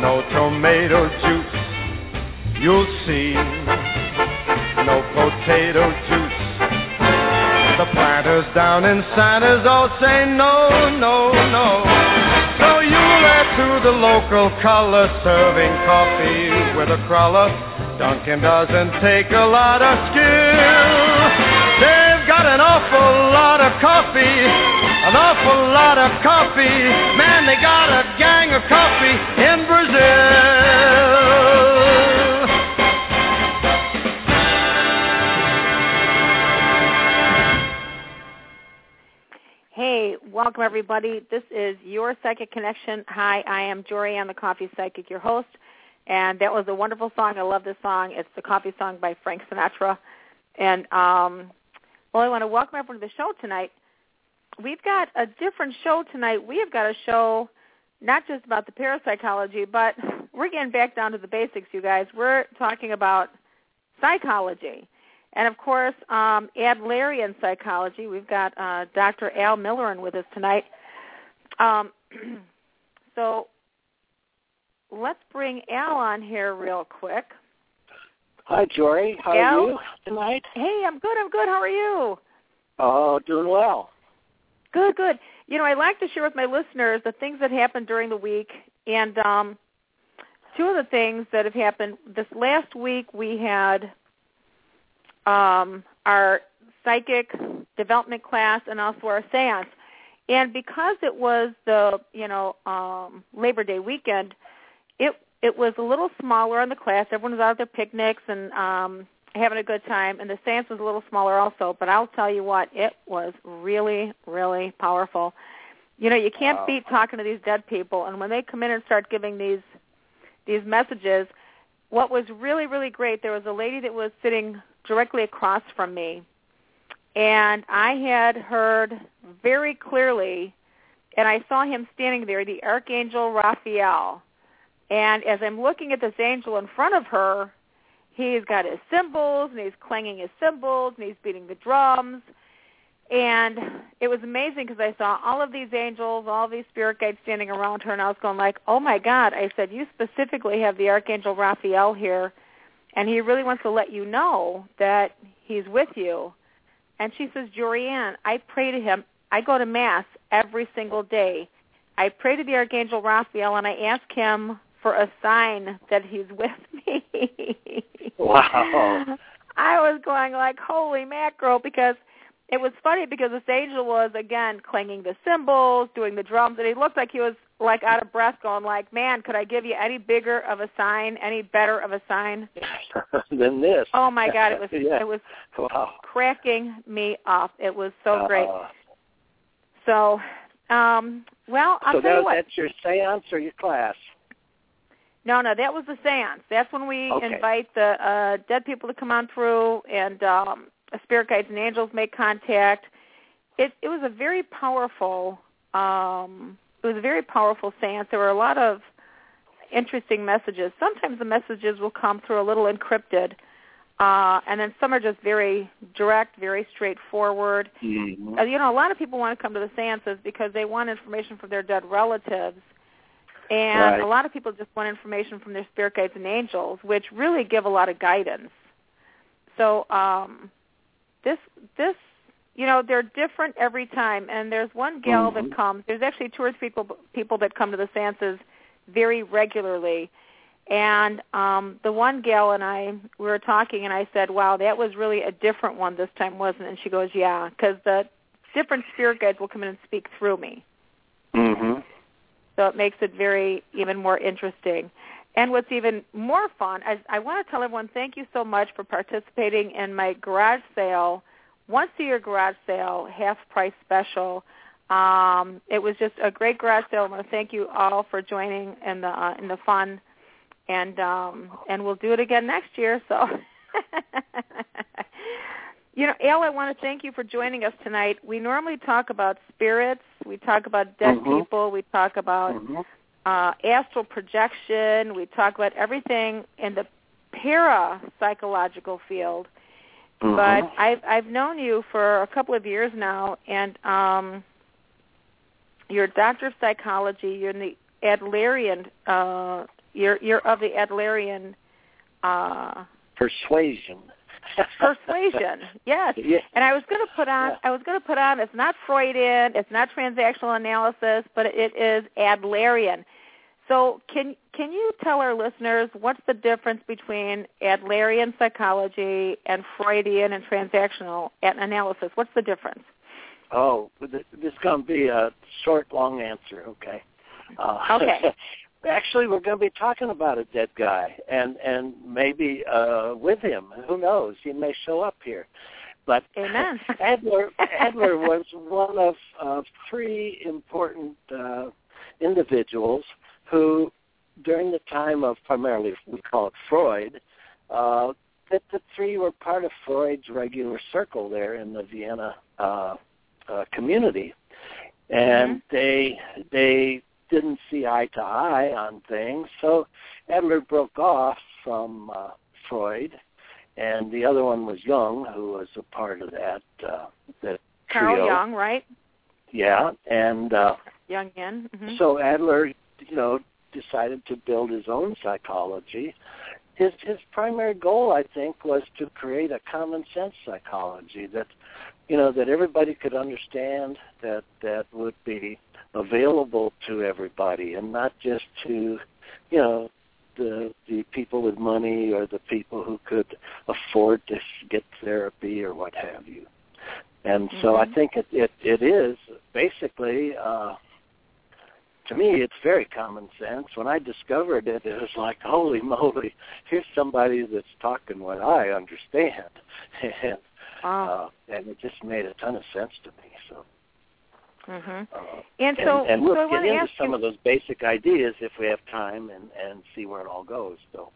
no tomato juice, you'll see. No potato juice. The planters down in Santos all say no, no, no. So you let to the local color serving coffee with a crawler. Dunkin' doesn't take a lot of skill. They've got an awful lot of coffee an awful lot of coffee. Man, they got a gang of coffee in Brazil. Hey, welcome everybody. This is your Psychic Connection. Hi, I am Jorianne, the Coffee Psychic, your host. And that was a wonderful song. I love this song. It's the Coffee Song by Frank Sinatra. And um, well, I want to welcome everyone to the show tonight we've got a different show tonight. We have got a show not just about the parapsychology, but we're getting back down to the basics, you guys. We're talking about psychology. And of course, um, Adlerian psychology. We've got uh, Dr. Al Milliren with us tonight. Um, so let's bring Al on here real quick. Hi, Jory. How Al? are you tonight? Hey, I'm good. I'm good. How are you? Oh, doing well. Good, good. You know, I like to share with my listeners the things that happened during the week, and um, two of the things that have happened this last week. We had um, our psychic development class and also our séance, and because it was the you know um, Labor Day weekend, it it was a little smaller on the class. Everyone was out at their picnics and um, having a good time, and the seance was a little smaller also. But I'll tell you what, it was really, really powerful. You know, you can't wow. beat talking to these dead people, and when they come in and start giving these these messages, what was really, really great, there was a lady that was sitting directly across from me, and I had heard very clearly, and I saw him standing there, the Archangel Raphael. And as I'm looking at this angel in front of her, he's got his cymbals and he's clanging his cymbals and he's beating the drums. And it was amazing because I saw all of these angels, all these spirit guides standing around her, and I was going like, "Oh my God!" I said, "You specifically have the archangel Raphael here, and he really wants to let you know that he's with you." And she says, "Jorianne, I pray to him. I go to mass every single day. I pray to the Archangel Raphael and I ask him for a sign that he's with me. Wow. I was going like, holy mackerel, because it was funny because this angel was again clanging the cymbals, doing the drums, and he looked like he was like out of breath, going like, "Man, could I give you any bigger of a sign, any better of a sign than this? Oh my God, it was yeah. it was wow. cracking me up. It was so great. Uh, So, um, well, I'll so tell that, you what. that's your seance or your class? No, no, that was the seance. That's when we Okay. invite the uh, dead people to come on through, and um, spirit guides and angels make contact. It it was a very powerful. Um, it was a very powerful seance. There were a lot of interesting messages. Sometimes the messages will come through a little encrypted, uh, and then some are just very direct, very straightforward. Mm-hmm. Uh, you know, a lot of people want to come to the seances because they want information from their dead relatives. And Right. a lot of people just want information from their spirit guides and angels, which really give a lot of guidance. So um, this this you know they're different every time. And there's one gal Mhm. that comes. There's actually two or three people people that come to the seances very regularly. And um, the one gal and I we were talking, and I said, "Wow, that was really a different one this time, wasn't it?" And she goes, "Yeah, because the different spirit guides will come in and speak through me." Mm-hmm. So it makes it very even more interesting. And what's even more fun, I, I want to tell everyone thank you so much for participating in my garage sale, once a year garage sale, half price special. Um, it was just a great garage sale. I want to thank you all for joining in the uh, in the fun, and um, and we'll do it again next year. So. You know, Al, I want to thank you for joining us tonight. We normally talk about spirits, we talk about dead Mhm. people, we talk about Mm-hmm. uh, astral projection. We talk about everything in the parapsychological field. Mm-hmm. But I've I've known you for a couple of years now, and um, you're a doctor of psychology. You're in the Adlerian. Uh, you're you're of the Adlerian uh, persuasion. Persuasion. Yes. Yeah. And I was going to put on. Yeah. I was going to put on. It's not Freudian. It's not transactional analysis, but it is Adlerian. So can can you tell our listeners what's the difference between Adlerian psychology and Freudian and transactional analysis? What's the difference? Oh, this this is going to be a short, long answer. Okay. Uh, Okay. actually, we're going to be talking about a dead guy, and and maybe uh, with him. Who knows? He may show up here. But Amen. Adler Adler was one of of three important uh, individuals who, during the time of primarily we call it Freud, uh, that the three were part of Freud's regular circle there in the Vienna uh, uh, community, and they they didn't see eye to eye on things. So Adler broke off from uh, Freud, and the other one was Jung, who was a part of that uh, that Carl trio. Jung, right? Yeah, and uh, Jungian. hmm so Adler, you know, decided to build his own psychology. His his primary goal, I think, was to create a common sense psychology that, you know, that everybody could understand, that that would be available to everybody, and not just to, you know, the the people with money or the people who could afford to get therapy or what have you. And so I Mhm. think it it, it is basically. uh to me, it's very common sense. When I discovered it, it was like, holy moly, here's somebody that's talking what I understand, and Wow. uh, and it just made a ton of sense to me. So, hmm uh, And so, and, and we'll so get into some you. of those basic ideas if we have time, and and see where it all goes. So,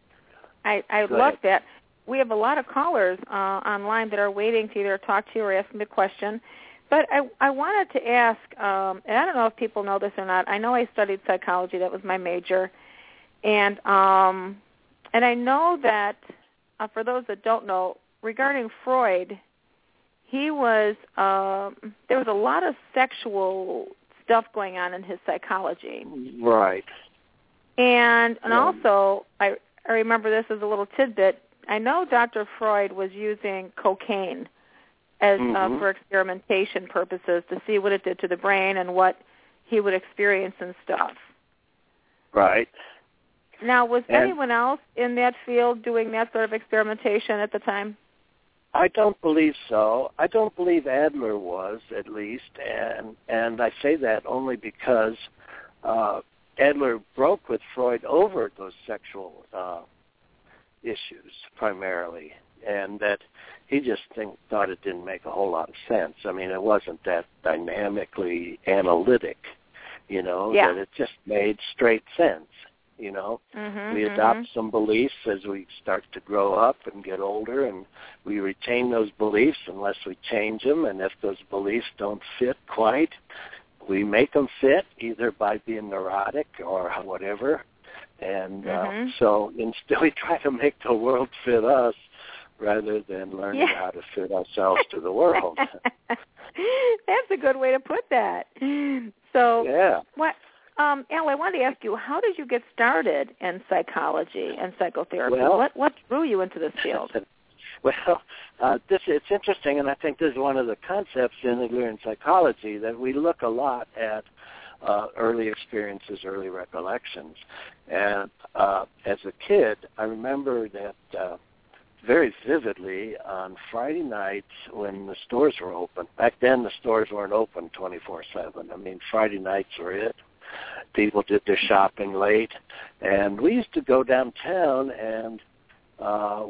I I Go love ahead. that. We have a lot of callers uh, online that are waiting to either talk to you or ask me a question. But I I wanted to ask, um, and I don't know if people know this or not. I know I studied psychology; that was my major, and um, and I know that uh, for those that don't know, regarding Freud, he was um, there was a lot of sexual stuff going on in his psychology. right. And and Yeah. also, I I remember this as a little tidbit. I know Dr. Freud was using cocaine as uh, Mhm. for experimentation purposes to see what it did to the brain and what he would experience and stuff. Right. Now, was And- anyone else in that field doing that sort of experimentation at the time? I don't believe so. I don't believe Adler was, at least, and and I say that only because uh, Adler broke with Freud over those sexual uh, issues primarily, and that he just think, thought it didn't make a whole lot of sense. I mean, it wasn't that dynamically analytic, you know, Yeah. that it just made straight sense, you know Mm-hmm, we adopt some beliefs as we start to grow up and get older and we retain those beliefs unless we change them and if those beliefs don't fit quite we make them fit either by being neurotic or whatever and Mhm. uh, so instead we try to make the world fit us rather than learning Yeah. how to fit ourselves to the world That's a good way to put that. So, yeah what, um, Al, I wanted to ask you, how did you get started in psychology and psychotherapy? Well- what what drew you into this field? Well, uh, this it's interesting, and I think this is one of the concepts in Adlerian psychology that we look a lot at uh, early experiences, early recollections. And uh, as a kid, I remember that uh, very vividly on Friday nights when the stores were open. Back then, the stores weren't open 24/7. I mean, Friday nights were it. People did their shopping late, and we used to go downtown and uh,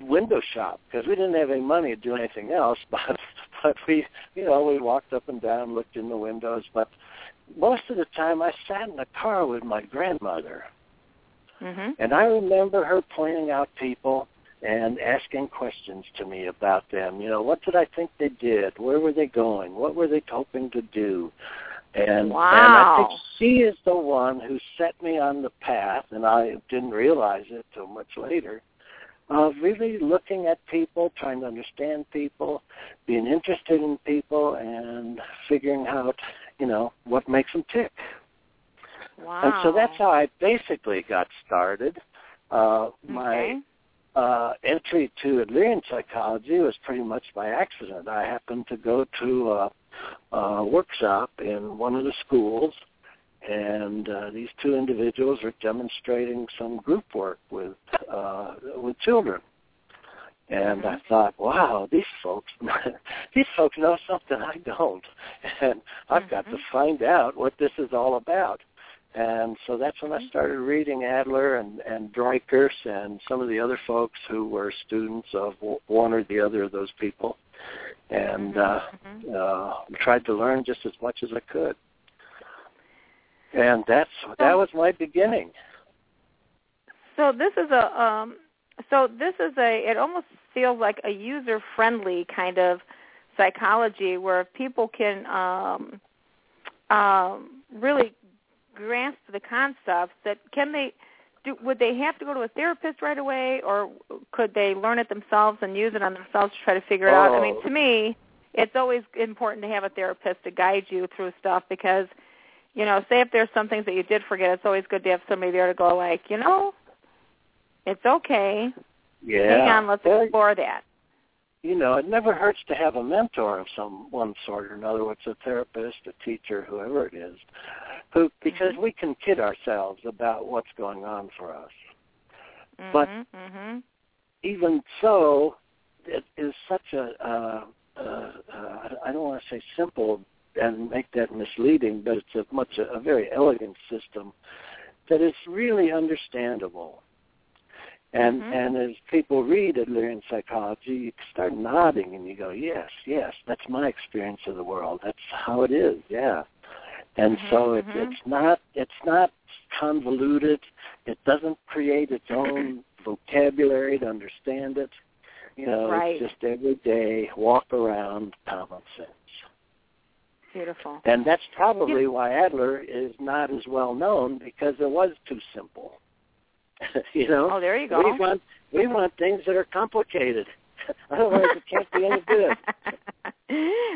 window shop because we didn't have any money to do anything else. But but we you know we walked up and down, looked in the windows. But most of the time, I sat in the car with my grandmother, Mhm. and I remember her pointing out people and asking questions to me about them. You know, what did I think they did? Where were they going? What were they hoping to do? And, and I think she is the one who set me on the path, and I didn't realize it till much later, of really looking at people, trying to understand people, being interested in people, and figuring out, you know, what makes them tick. Wow. And so that's how I basically got started. Uh, my Okay. Uh, entry to Adlerian psychology was pretty much by accident. I happened to go to a, a workshop in one of the schools, and uh, these two individuals were demonstrating some group work with uh, with children. And I thought, wow, these folks, these folks know something I don't, and I've got to find out what this is all about. And so that's when I started reading Adler and, and Dreikurs and some of the other folks who were students of one or the other of those people, and uh, uh, tried to learn just as much as I could. And that's that was my beginning. So this is a um so this is a it almost feels like a user friendly kind of psychology where people can um um really grasp the concepts that can they do would they have to go to a therapist right away or could they learn it themselves and use it on themselves to try to figure it out? I mean Oh. to me it's always important to have a therapist to guide you through stuff because you know, say if there's some things that you did forget, it's always good to have somebody there to go like, you know, it's okay. Yeah. Hang on, let's Well, explore that. you know, it never hurts to have a mentor of some one sort or another, whether it's a therapist, a teacher, whoever it is, who because we can kid ourselves about what's going on for us. But- Mhm, mhm. Even so, it is such a uh, uh, uh, I don't want to say simple and make that misleading, but it's a much a, a very elegant system that is really understandable. And Mhm. and as people read Adlerian psychology, you start nodding and you go, yes, yes, that's my experience of the world. That's how it is. Yeah. And Mhm, so it, mhm. it's not it's not convoluted. It doesn't create its own vocabulary to understand it. You know, Right. it's just everyday walk around common sense. Beautiful. And that's probably why Adler is not as well known because it was too simple. you know, Oh, there you go. we want we want things that are complicated. Otherwise, it can't be any good.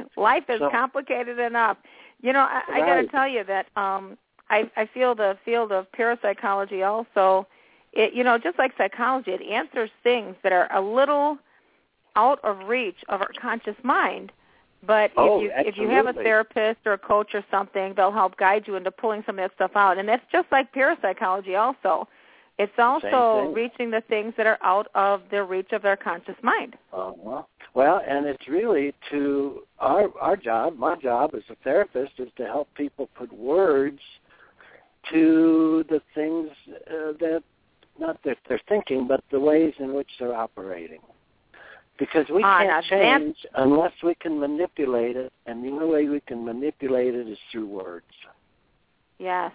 Life is So- complicated enough. You know, I, I got to tell you that um, I, I feel the field of parapsychology also. It, you know, just like psychology, it answers things that are a little out of reach of our conscious mind. But Oh, if you if you have a therapist or a coach or something, they'll help guide you into pulling some of that stuff out. And that's just like parapsychology also. It's also reaching the things that are out of the reach of their conscious mind. Uh-huh. Well, and it's really to our our job. My job as a therapist is to help people put words to the things uh, that not that they're thinking, but the ways in which they're operating. Because we Ah, can't change unless we can manipulate it, and the only way we can manipulate it is through words. Yes,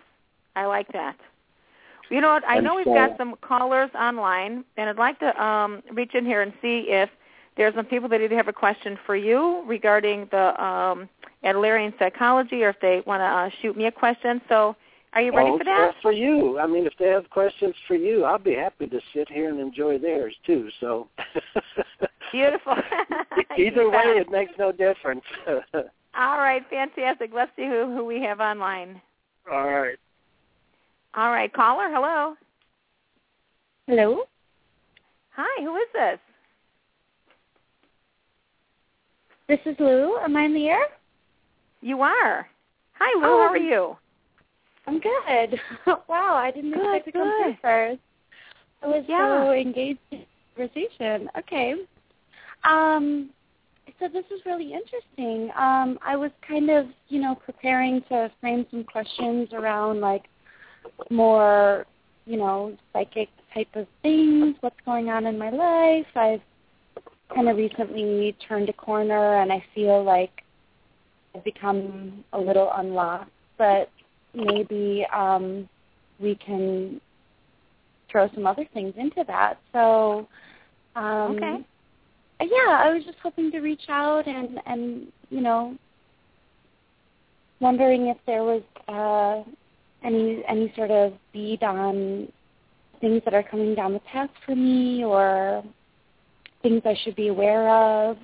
I like that. You know what? I And know we've so- got some callers online, and I'd like to um, reach in here and see if there's some people that either have a question for you regarding the um, Adlerian psychology, or if they want to uh, shoot me a question. So, are you ready oh, for that? For you, I mean, if they have questions for you, I'll be happy to sit here and enjoy theirs too. So, Beautiful. either way, it makes no difference. All right, fantastic. Let's see who who we have online. All right. All right, caller. Hello. Hello. Hi. Who is this? This is Lou. Am I in the air? You are. Hi, Lou. Oh. How are you? I'm good. wow, I didn't Good, expect to come through first. I was Yeah. so engaged in conversation. Okay. Um so this is really interesting. Um I was kind of, you know, preparing to frame some questions around like more, you know, psychic type of things, what's going on in my life. I've kind of recently turned a corner and I feel like I've become a little unlocked, but maybe um, we can throw some other things into that. So, um, Okay. yeah, I was just hoping to reach out and and you know, wondering if there was uh, any any sort of bead on things that are coming down the path for me or things I should be aware of.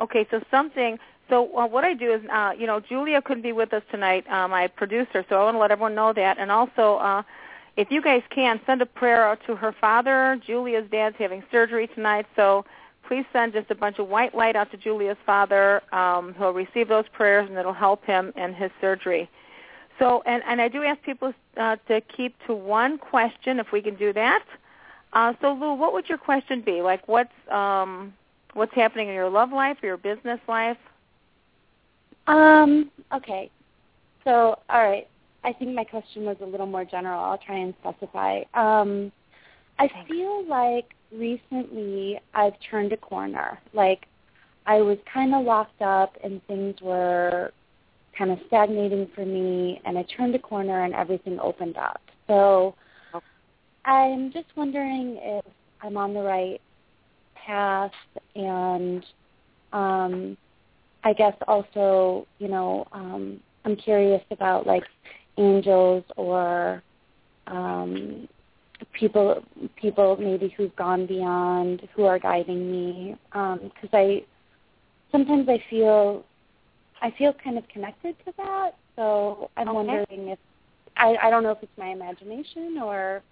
Okay, so something. So uh, what I do is, uh, you know, Julia couldn't be with us tonight, uh, my producer. So I want to let everyone know that. And also, uh, if you guys can, send a prayer out to her father. Julia's dad's having surgery tonight, so please send just a bunch of white light out to Julia's father. Um, he'll receive those prayers, and it'll help him in his surgery. So, and, and I do ask people uh, to keep to one question if we can do that. Uh, so, Lou, what would your question be? Like, what's um, what's happening in your love life or your business life? Um, okay. So, all right. I think my question was a little more general. I'll try and specify. Um, I feel like recently I've turned a corner. Like I was kind of locked up and things were kind of stagnating for me and I turned a corner and everything opened up. So. I'm just wondering if I'm on the right path and um I guess also, you know, um I'm curious about like angels or um people people maybe who've gone beyond who are guiding me um cuz I sometimes I feel I feel kind of connected to that. So I'm Okay. wondering if I I don't know if it's my imagination or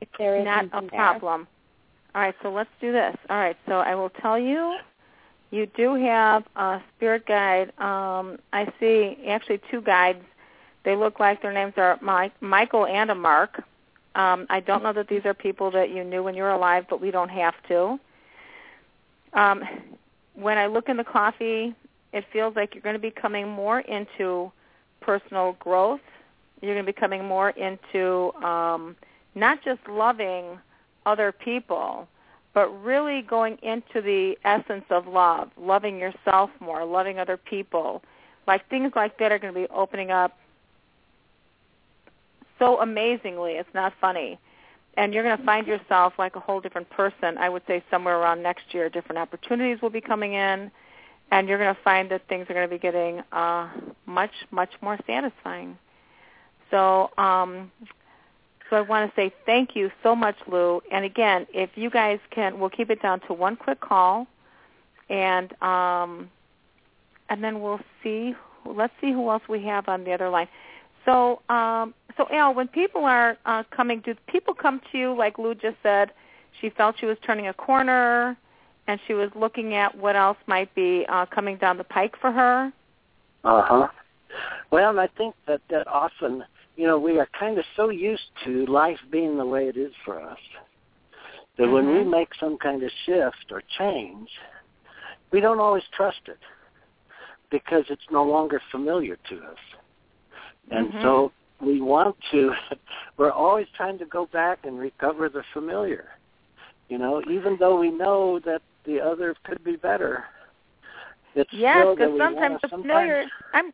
if there is Not a something there. problem. All right, so let's do this. All right, so I will tell you, you do have a spirit guide. Um, I see actually two guides. They look like their names are Mike, Michael and a Mark. Um, I don't know that these are people that you knew when you were alive, but we don't have to. Um, when I look in the coffee, it feels like you're going to be coming more into personal growth. You're going to be coming more into um, not just loving other people, but really going into the essence of love, loving yourself more, loving other people. Like things like that are going to be opening up so amazingly. It's not funny. And you're going to find yourself like a whole different person. I would say somewhere around next year, different opportunities will be coming in, and you're going to find that things are going to be getting uh, much, much more satisfying. So, um, so I want to say thank you so much, Lou. And again, if you guys can, we'll keep it down to one quick call, and um, and then we'll see. Let's see who else we have on the other line. So, um, so Al, when people are uh, coming, do people come to you like Lou just said? She felt she was turning a corner, and she was looking at what else might be uh, coming down the pike for her. Uh huh. Well, I think that that often, you know, we are kind of so used to life being the way it is for us that mm-hmm. when we mm-hmm. make some kind of shift or change, we don't always trust it because it's no longer familiar to us. And mm-hmm. so we want to, we're always trying to go back and recover the familiar. You know, even though we know that the other could be better, it's yes, because sometimes the familiar, I'm,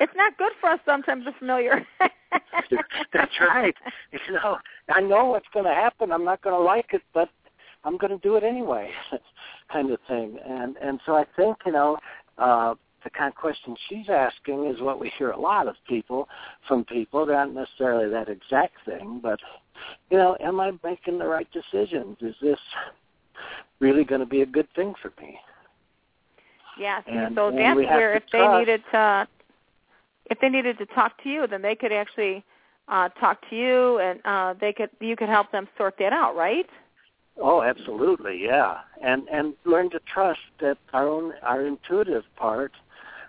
it's not good for us sometimes the familiar. That's right. You know, I know what's going to happen. I'm not going to like it, but I'm going to do it anyway, kind of thing. And and so I think you know uh, the kind of question she's asking is what we hear a lot of people from people. They're not necessarily that exact thing, but you know, am I making the right decisions? Is this really going to be a good thing for me? Yes. And, so that's where if trust. they needed to, if they needed to talk to you, then they could actually uh, talk to you, and uh, they could you could help them sort that out, right? Oh, absolutely, yeah, and and learn to trust that our own our intuitive part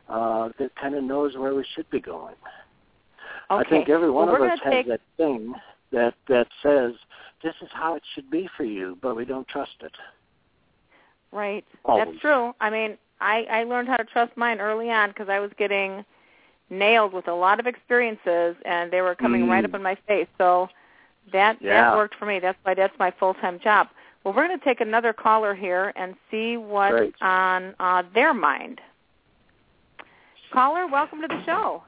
uh, that kind of knows where we should be going. Okay. I think every one well, of us has take... that thing that that says this is how it should be for you, but we don't trust it. Right. Always. That's true. I mean, I I learned how to trust mine early on because I was getting nailed with a lot of experiences, and they were coming mm. right up in my face. So that yeah. that worked for me. That's why that's my full time job. Well, we're going to take another caller here and see what's Great. on uh, their mind. Caller, welcome to the show.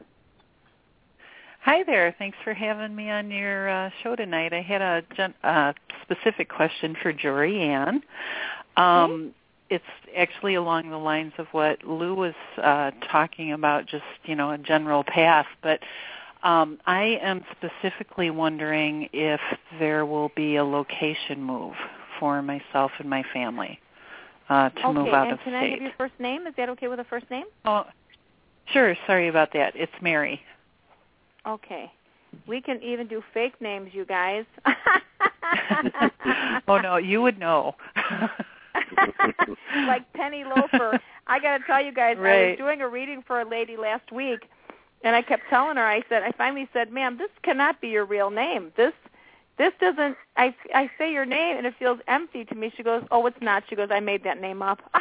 Hi there. Thanks for having me on your uh, show tonight. I had a gen- uh, specific question for Jorianne. Um, It's actually along the lines of what Lou was uh, talking about, just you know a general path. But um, I am specifically wondering if there will be a location move for myself and my family uh, to okay, move out and of state. Can I have your first name? Is that okay with a first name? Oh, sure. Sorry about that. It's Mary. Okay. We can even do fake names, you guys. oh no, you would know. like Penny Loafer. I got to tell you guys, right. I was doing a reading for a lady last week, and I kept telling her. I said, I finally said, "Ma'am, this cannot be your real name. This, this doesn't. I I say your name, and it feels empty to me." She goes, "Oh, it's not." She goes, "I made that name up."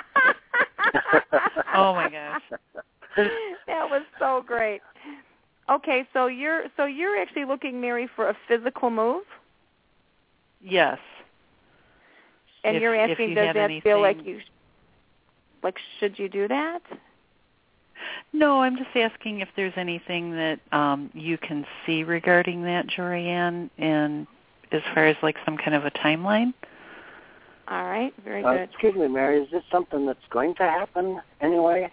oh my gosh. that was so great. Okay, so you're so you're actually looking, Mary, for a physical move. Yes. And if, you're asking, you does that anything... feel like you, like should you do that? No, I'm just asking if there's anything that um, you can see regarding that, Jorianne, and as far as like some kind of a timeline. All right, very uh, good. Excuse me, Mary. Is this something that's going to happen anyway?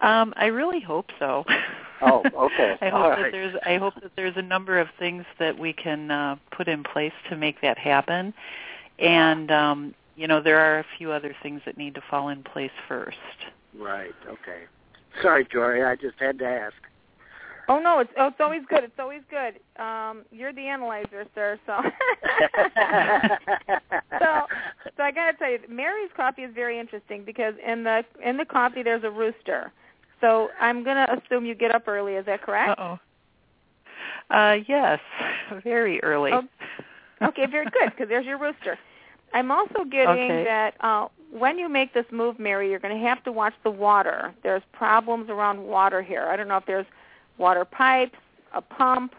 Um, I really hope so. Oh, okay. I hope All that right. there's I hope that there's a number of things that we can uh, put in place to make that happen, and um, you know there are a few other things that need to fall in place first. Right. Okay. Sorry, Jory. I just had to ask. Oh no, it's oh, it's always good. It's always good. Um, you're the analyzer, sir. So, so, so I got to tell you, Mary's coffee is very interesting because in the in the coffee there's a rooster. So I'm going to assume you get up early. Is that correct? Uh-oh. Uh yes, very early. Oh, okay, very good because there's your rooster. I'm also getting Okay. that uh, when you make this move, Mary, you're going to have to watch the water. There's problems around water here. I don't know if there's water pipes, a pump.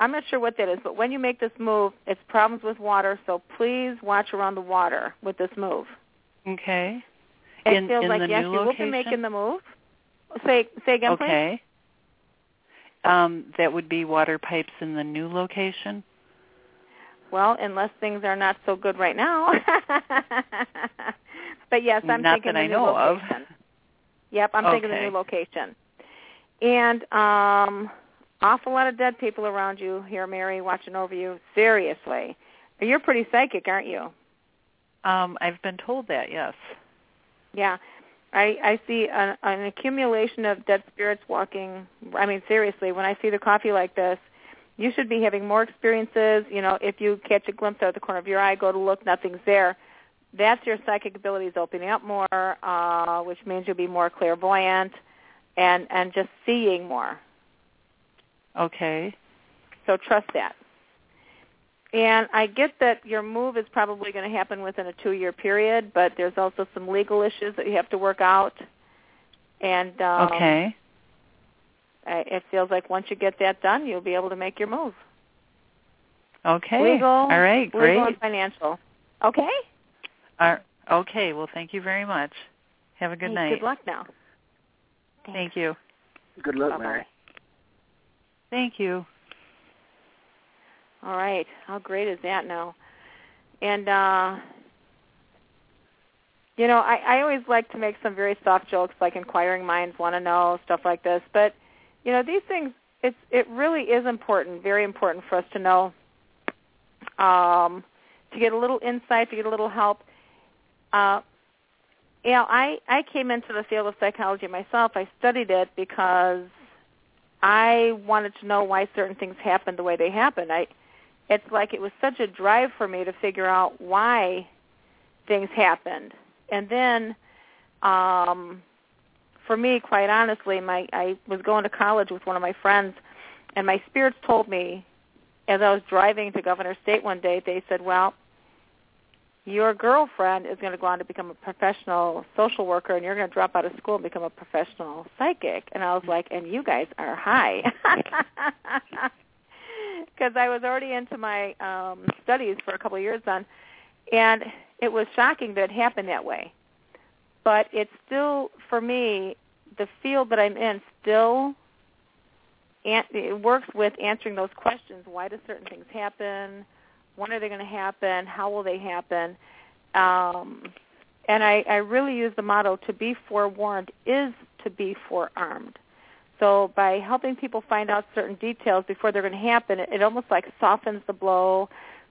I'm not sure what that is, but when you make this move, it's problems with water. So please watch around the water with this move. Okay. It in feels in like yes, you will be making the move. Say say again, please. okay. Um, that would be water pipes in the new location. Well, unless things are not so good right now. but yes, I'm Not thinking that the I new know of. location. Yep, I'm thinking the Okay. new location. And um awful lot of dead people around you here, Mary, watching over you. Seriously. You're pretty psychic, aren't you? Um, I've been told that. Yes. Yeah. I I see an, an accumulation of dead spirits walking. I mean, seriously, when I see the coffee like this, you should be having more experiences. You know, if you catch a glimpse out of the corner of your eye, go to look, nothing's there. that's your psychic abilities opening up more, uh, which means you'll be more clairvoyant and and just seeing more. Okay. So trust that. And I get that your move is probably going to happen within a two-year period, but there's also some legal issues that you have to work out. And um, okay. I, it feels like once you get that done, you'll be able to make your move. Okay. Legal, All right. Great. Legal and financial. Okay. All, okay. Well, thank you very much. Have a good Hey, night. Good luck now. Thank you. Good luck, Bye-bye. Mary. Thank you. All right. How great is that now? And uh you know, I, I always like to make some very soft jokes like inquiring minds want to know, stuff like this. But, you know, these things it's it really is important, very important for us to know um to get a little insight, to get a little help. Uh you know, I, I came into the field of psychology myself. I studied it because I wanted to know why certain things happened the way they happened. I it's like it was such a drive for me to figure out why things happened. And then um for me, quite honestly, my I was going to college with one of my friends and my spirits told me as I was driving to Governor State one day, they said, Well, your girlfriend is going to go on to become a professional social worker and you're going to drop out of school and become a professional psychic. And I was like, and you guys are high. Because I was already into my um, studies for a couple of years then. And it was shocking that it happened that way. But it's still, for me, the field that I'm in still an- it works with answering those questions. Why do certain things happen? When are they going to happen? How will they happen? Um, and I, I really use the motto, to be forewarned is to be forearmed. So by helping people find out certain details before they're going to happen, it, it almost like softens the blow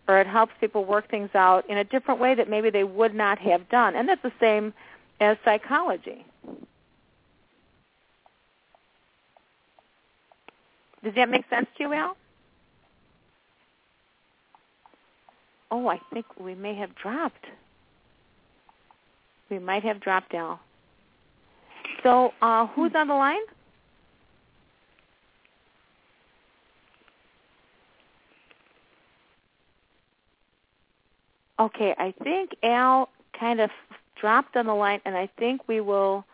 or it helps people work things out in a different way that maybe they would not have done. And that's the same as psychology. Does that make sense to you, Al? Oh, I think we may have dropped. We might have dropped Al. So, uh, who's on the line? Okay, I think Al kind of dropped on the line, and I think we will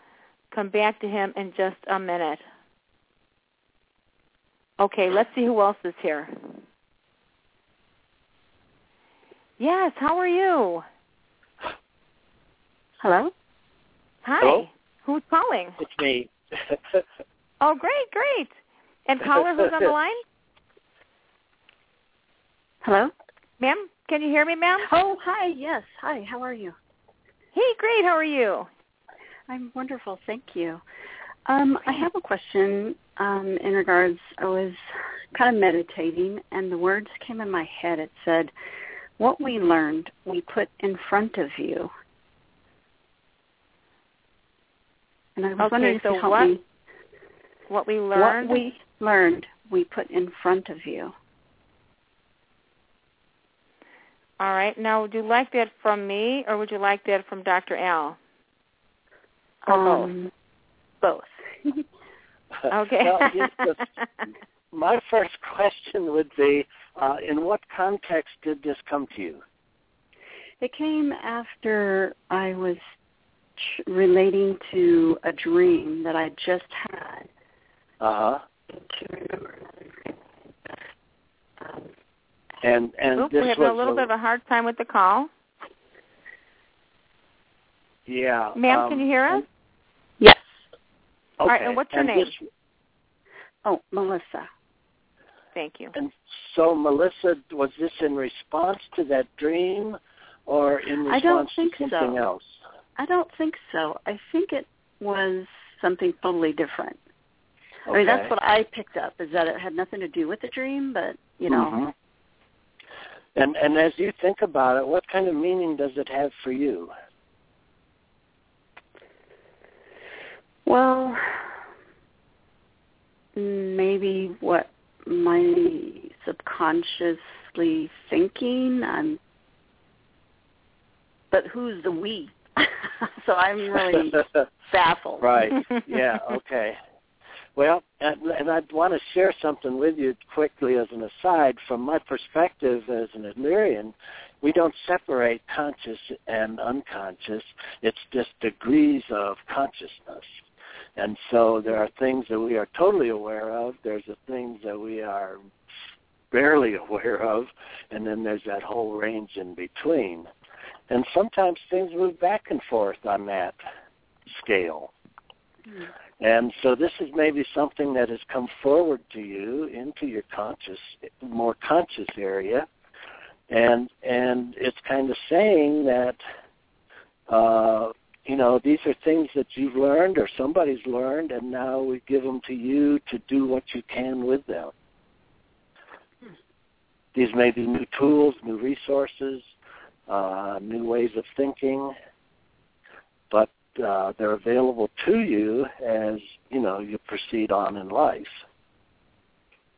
come back to him in just a minute. Okay, let's see who else is here. Yes, how are you? Hello? Hi. Hello? Who's calling? It's me. Oh, great, great. And caller, who's on the line? Hello? Ma'am, can you hear me, ma'am? Oh, hi. Yes. Hi. How are you? Hey, great. How are you? I'm wonderful. Thank you. Um, I have a question um, in regards. I was kind of meditating, and the words came in my head. It said, "What we learned, we put in front of you." And I was Okay, wondering if so you help what me. What we learned. What we learned, we put in front of you. All right. Now, would you like that from me, or would you like that from Dr. Al? Or both? Um, both. Okay. well, yes, my first question would be, uh, in what context did this come to you? It came after I was ch- relating to a dream that I just had. Uh huh. To remember um, And and Oop, this we're having was a little bit of a hard time with the call. yeah. Ma'am, um, can you hear us? yes. Okay. All right, and what's your name? This, Oh, Melissa. Thank you. and so, Melissa, was this in response to that dream, or in response I don't think to something so. else? I don't think so. I think it was something totally different. Okay. I mean, that's what I picked up is that it had nothing to do with the dream, but you know, Mhm. And and as you think about it, what kind of meaning does it have for you? well, maybe what my subconsciously thinking. I'm but who's the we? so I'm really baffled. Right. Yeah. Okay. Well, and, I want to share something with you quickly as an aside. From my perspective as an Adlerian, we don't separate conscious and unconscious. It's just degrees of consciousness. And so there are things that we are totally aware of. There's the things that we are barely aware of, and then there's that whole range in between. And sometimes things move back and forth on that scale. Mm. And so this is maybe something that has come forward to you into your conscious, more conscious area, and and it's kind of saying that, uh, you know, these are things that you've learned or somebody's learned, and now we give them to you to do what you can with them. These may be new tools, new resources, uh, new ways of thinking, but uh, they're available to you as you know you proceed on in life.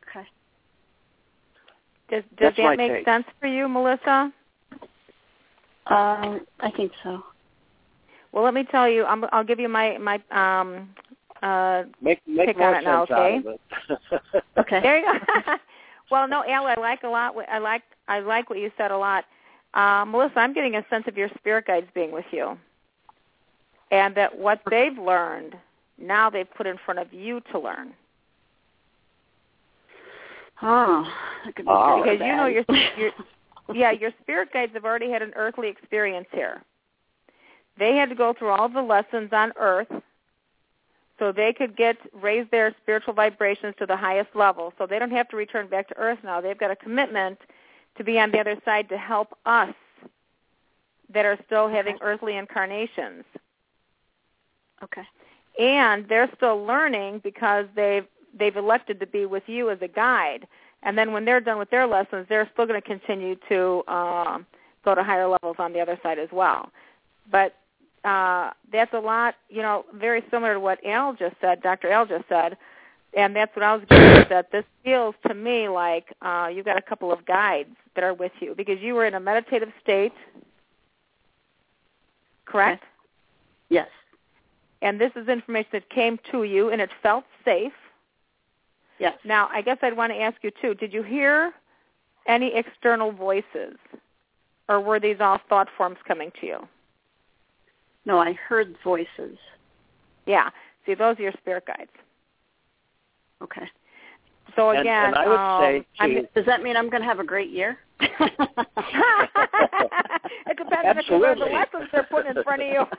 Okay. Does does that make take. sense for you, Melissa? Um, I think so. Well, let me tell you. I'm, I'll give you my my um uh make make pick more on it now, sense okay? it. Okay. There you go. well, no, Al, I like a lot. what- I like I like what you said a lot. Uh, Melissa, I'm getting a sense of your spirit guides being with you, and that what they've learned now they've put in front of you to learn. Oh, could be Oh. good or because you know your, your yeah your spirit guides have already had an earthly experience here. They had to go through all the lessons on Earth, so they could get raise their spiritual vibrations to the highest level. So they don't have to return back to Earth now. They've got a commitment to be on the other side to help us that are still having earthly incarnations. Okay. and they're still learning because they've they've elected to be with you as a guide. And then when they're done with their lessons, they're still going to continue to um, go to higher levels on the other side as well. But uh, that's a lot, you know, very similar to what Al just said, Dr. Al just said. And that's what I was getting at, that this feels to me like uh, you've got a couple of guides that are with you because you were in a meditative state, correct? Yes. And this is information that came to you and it felt safe. Yes. Now, I guess I'd want to ask you too, did you hear any external voices? Or were these all thought forms coming to you? No, I heard voices. Yeah. See, those are your spirit guides. Okay. So again, and I would um, say, I'm- too- Does that mean I'm going to have a great year? It depends on if the Absolutely. lessons they're putting in front of you.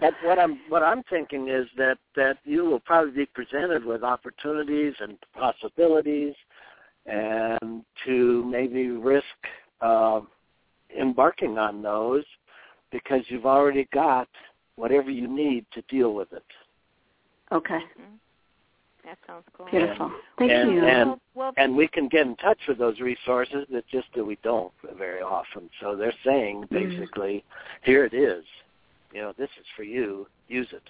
But what I'm what I'm thinking is that that you will probably be presented with opportunities and possibilities, and to maybe risk uh, embarking on those because you've already got whatever you need to deal with it. okay. That sounds cool. Beautiful. Thank and, you. And, Well, well, and we can get in touch with those resources. It's just that we don't very often. So they're saying basically, here it is. You know, this is for you. Use it.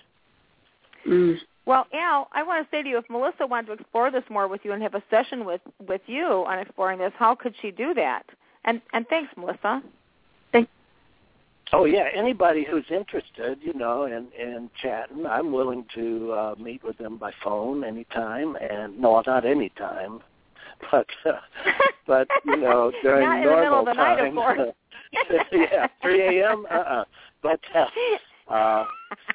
Mm. Well, Al, I want to say to you, if Melissa wanted to explore this more with you and have a session with with you on exploring this, how could she do that? And and thanks, Melissa. Oh yeah, anybody who's interested, you know, in in chatting, I'm willing to uh, meet with them by phone anytime, and no, not anytime, but uh, but you know during Not in the middle normal of the night, of times. yeah, 3 a.m. Uh-uh. But uh, uh,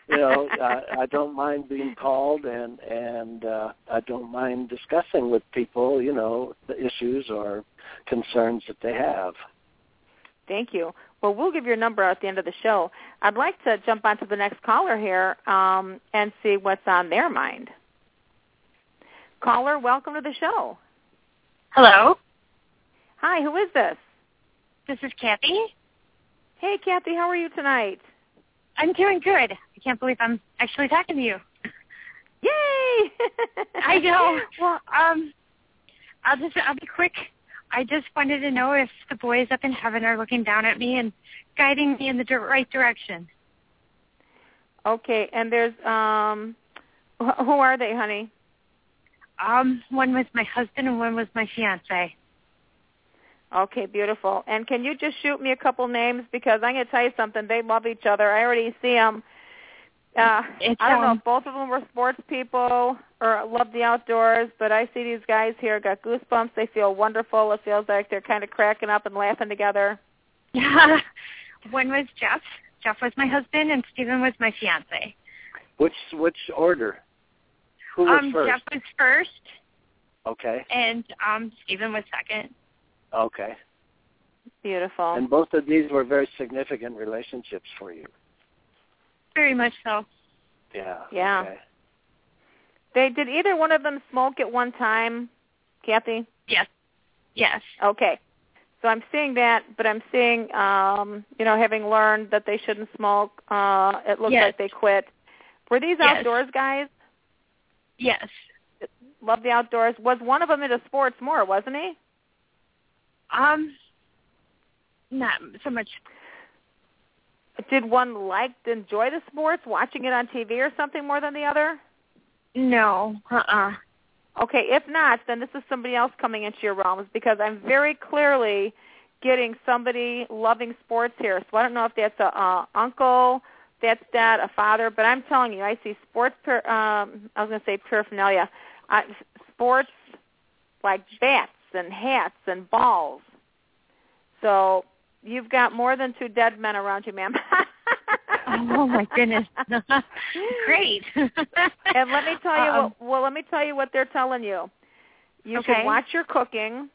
you know, I, I don't mind being called, and and uh, I don't mind discussing with people, you know, the issues or concerns that they have. Thank you. Well, we'll give your number at the end of the show. I'd like to jump on to the next caller here um, and see what's on their mind. Caller, welcome to the show. Hello, Hi, who is this? this is Kathy. Hey, Kathy, how are you tonight? I'm doing good. I can't believe I'm actually talking to you. Yay! I know. Well, um, I'll just I'll be quick. I just wanted to know if the boys up in heaven are looking down at me and guiding me in the right direction. Okay, and there's um, wh- who are they, honey? Um, one was my husband and one was my fiance. Okay, beautiful. And can you just shoot me a couple names because I'm going to tell you something. They love each other. I already see them. Uh, It's, I don't know um, if both of them were sports people or love the outdoors, but I see these guys here got goosebumps. They feel wonderful. It feels like they're kind of cracking up and laughing together. Yeah. One was Jeff. Jeff was my husband, and Stephen was my fiance. Which which order? Who was um, first? Jeff was first, Okay. and um, Stephen was second. Okay. Beautiful. And both of these were very significant relationships for you. Very much so. Yeah. Yeah. Okay. They did either one of them smoke at one time, Kathy? Yes. Yes. Okay. So I'm seeing that, but I'm seeing, um, you know, having learned that they shouldn't smoke, uh, it looks Yes. like they quit. Were these Yes. outdoors guys? Yes. Love the outdoors. Was one of them into sports more, wasn't he? Um, not so much. Did one like enjoy the sports, watching it on TV or something more than the other? No. Uh-uh. Okay, if not, then this is somebody else coming into your realms because I'm very clearly getting somebody loving sports here. So I don't know if that's a uh, uncle, that's dad, a father, but I'm telling you, I see sports. Per, um, I was going to say paraphernalia, uh, sports like bats and hats and balls. So you've got more than two dead men around you, ma'am. Oh my goodness. Great. and let me tell you what well let me tell you what they're telling you. You Okay. should watch your cooking.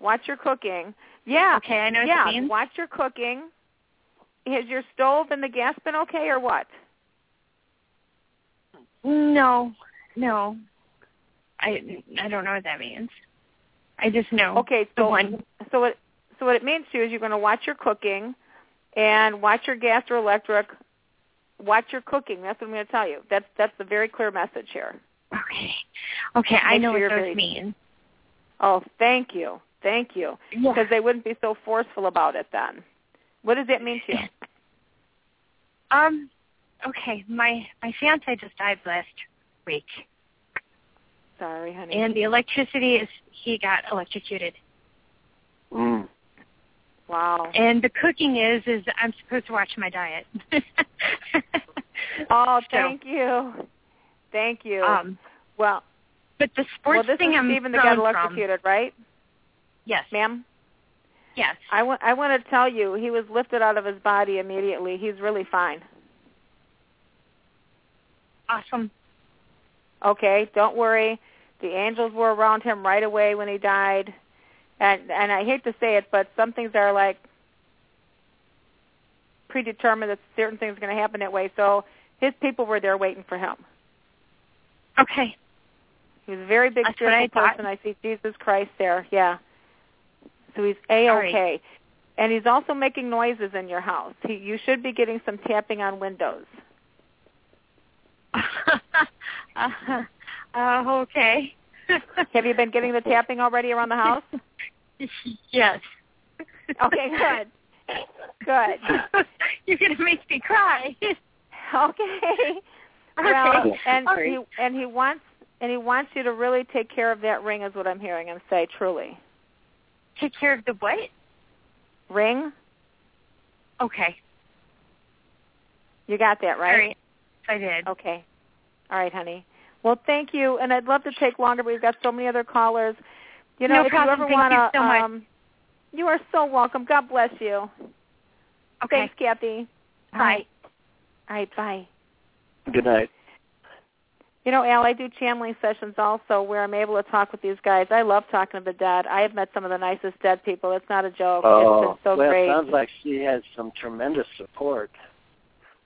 Watch your cooking. Yeah. Okay, I know what yeah, that means. watch your cooking. Is your stove and the gas been okay or what? No. No. I I don't know what that means. I just know. Okay, so one. so what so what it means to you is you're going to watch your cooking and watch your gas or electric. Watch your cooking. That's what I'm going to tell you. That's that's the very clear message here. Okay. Okay, I know sure what you're those mean. Oh, thank you. Thank you. Yeah. Because they wouldn't be so forceful about it then. What does that mean to you? Um, okay, my my fiance just died last week, Sorry, honey. and the electricity is he got electrocuted. Wow. and the cooking is is I'm supposed to watch my diet. Oh, So, thank you. Thank you. Um, well, but the sports well, this thing is I'm Stephen that got from. electrocuted, right, Yes, ma'am? yes. I want I want to tell you, he was lifted out of his body immediately. He's really fine. Awesome. Okay, don't worry. The angels were around him right away when he died. And and I hate to say it, but some things are like predetermined that certain things are going to happen that way. So his people were there waiting for him. Okay. He was a very big That's what I spiritual person. I see Jesus Christ there. Yeah. So he's a okay, and he's also making noises in your house. He, you should be getting some tapping on windows. uh, uh, okay. Have you been getting the tapping already around the house? yes. Okay, good. Good. You're gonna make me cry. Okay. Well, Okay. and Sorry. he and he wants and he wants you to really take care of that ring, is what I'm hearing him say. Truly, Take care of the what? ring. Okay. You got that right? All right. I did. Okay. All right, honey. Well, thank you, and I'd love to take longer. but We've got so many other callers. You know, No if problem. you ever Thank want you to, so um, you are so welcome. God bless you. Okay. Thanks, Kathy. Bye. All right, bye. Good night. You know, Al, I do channeling sessions also where I'm able to talk with these guys. I love talking to the dead. I have met some of the nicest dead people. It's not a joke. Oh, it's been so well, great. it sounds like she has some tremendous support.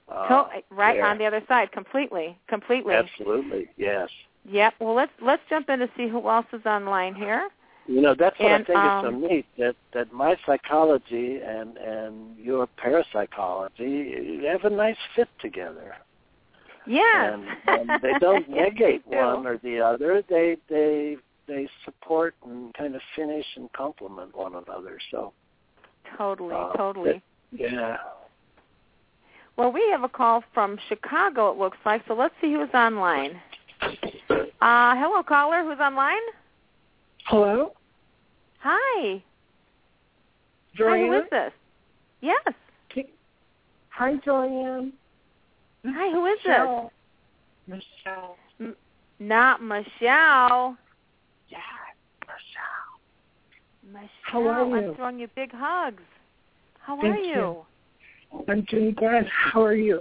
Uh, To- right there. on the other side, completely, completely. Absolutely, yes. Yep. Well, let's let's jump in to see who else is online here. You know, that's what And, I think is um, so neat that that my psychology and and your parapsychology have a nice fit together. Yes. And, and they don't negate do. one or the other. They they they support and kind of finish and complement one another. So Totally, uh, totally. yeah. Well, we have a call from Chicago. It looks like. So let's see who's online. Uh, hello, caller. Who's online? Hello? Hi. Joanne. Hi, who is this? Yes. Hi, Joanne. Hi, who is Michelle. Michelle. M- not Michelle. Yeah, Michelle. Michelle, How are you? I'm throwing you big hugs. How Thank are you. you? I'm doing good. How are you?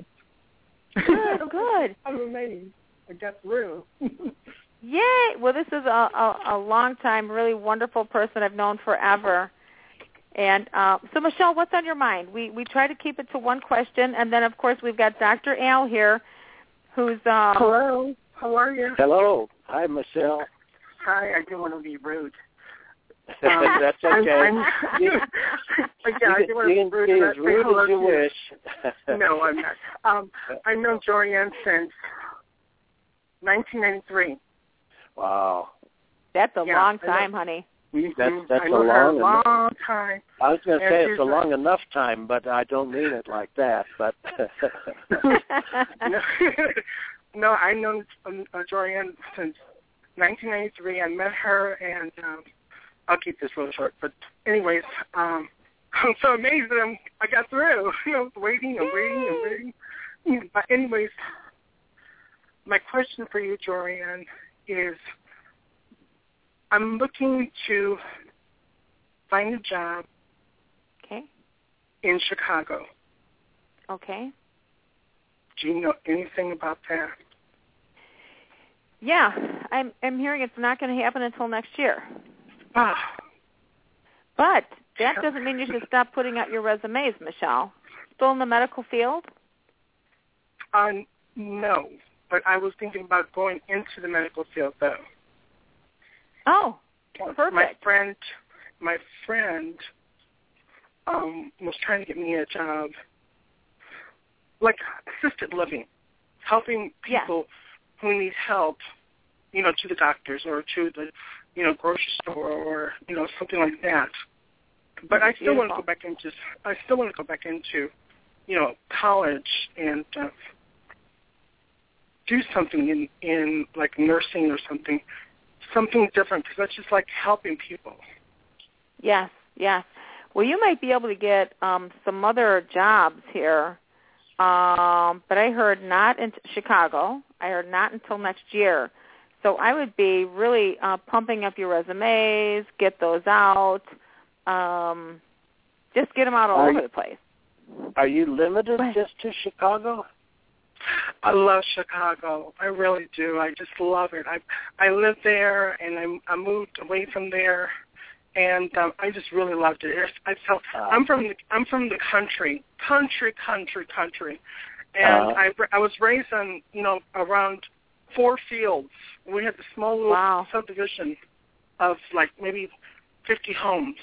Good, good. I'm amazed. I got through. Yay! Well, this is a, a, a long time, really wonderful person I've known forever. And uh, so, Michelle, what's on your mind? We we try to keep it to one question, and then of course we've got Dr. Al here, who's um, Hello. How are you? Hello. Hi, Michelle. Hi. I didn't want to be rude. That's I'm- okay. I'm- you, But yeah, I you didn't want to be rude. be as rude as you wish. No, I'm not. Um, I've known Jorianne since 1993. Wow. that's a Yeah, long time, honey. That's that's I a know a long, long time. I was going to say it's a a- long enough time, but I don't mean it like that. But no, no, I've known um, uh, Jorianne since 1993. I met her, and um, I'll keep this real short. But anyways, um, I'm so amazed that I'm, I got through. You know, waiting and waiting and waiting. But anyways, my question for you, Jorianne, is I'm looking to find a job okay. in Chicago. Okay. Do you know anything about that? Yeah, I'm I'm hearing it's not going to happen until next year. Ah, But that doesn't mean you should stop putting out your resumes, Michelle. Still in the medical field? uh, no, but I was thinking about going into the medical field though. Oh, perfect. My friend, my friend, um, was trying to get me a job, like assisted living, helping people who need help, you know, to the doctors or to the, you know, grocery store or you know something like that. But I still want to go back into, I still want to go back into, you know, college and uh, do something in in like nursing or something, something different because that's just like helping people. yes, yes. Well, you might be able to get um some other jobs here. Um, but I heard not in Chicago. I heard not until next year. So I would be really uh, pumping up your resumes, get those out, um, just get them out all Are over you- the place. are you limited just to Chicago? I love Chicago. I really do. I just love it. I I lived there and I I moved away from there, and um, I just really loved it. I felt I'm from the I'm from the country, country, country, country, and Uh. I I was raised on you know around four fields. We had the small little Wow. subdivision of like maybe fifty homes,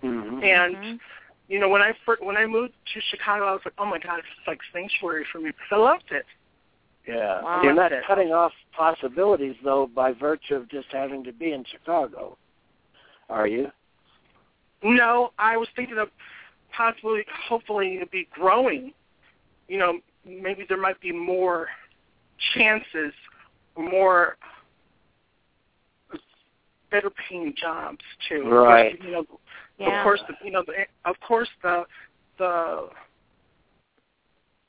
hmm and Mhm. You know, when I fir- when I moved to Chicago, I was like, oh my god, it's like sanctuary for me because I loved it. Yeah. Wow. You're not cutting off possibilities though by virtue of just having to be in Chicago, are you? No, I was thinking of possibly, hopefully, it'd be growing. You know, maybe there might be more chances, more better paying jobs too. Right. You know, Yeah. of course, the, you know, the, of course, the the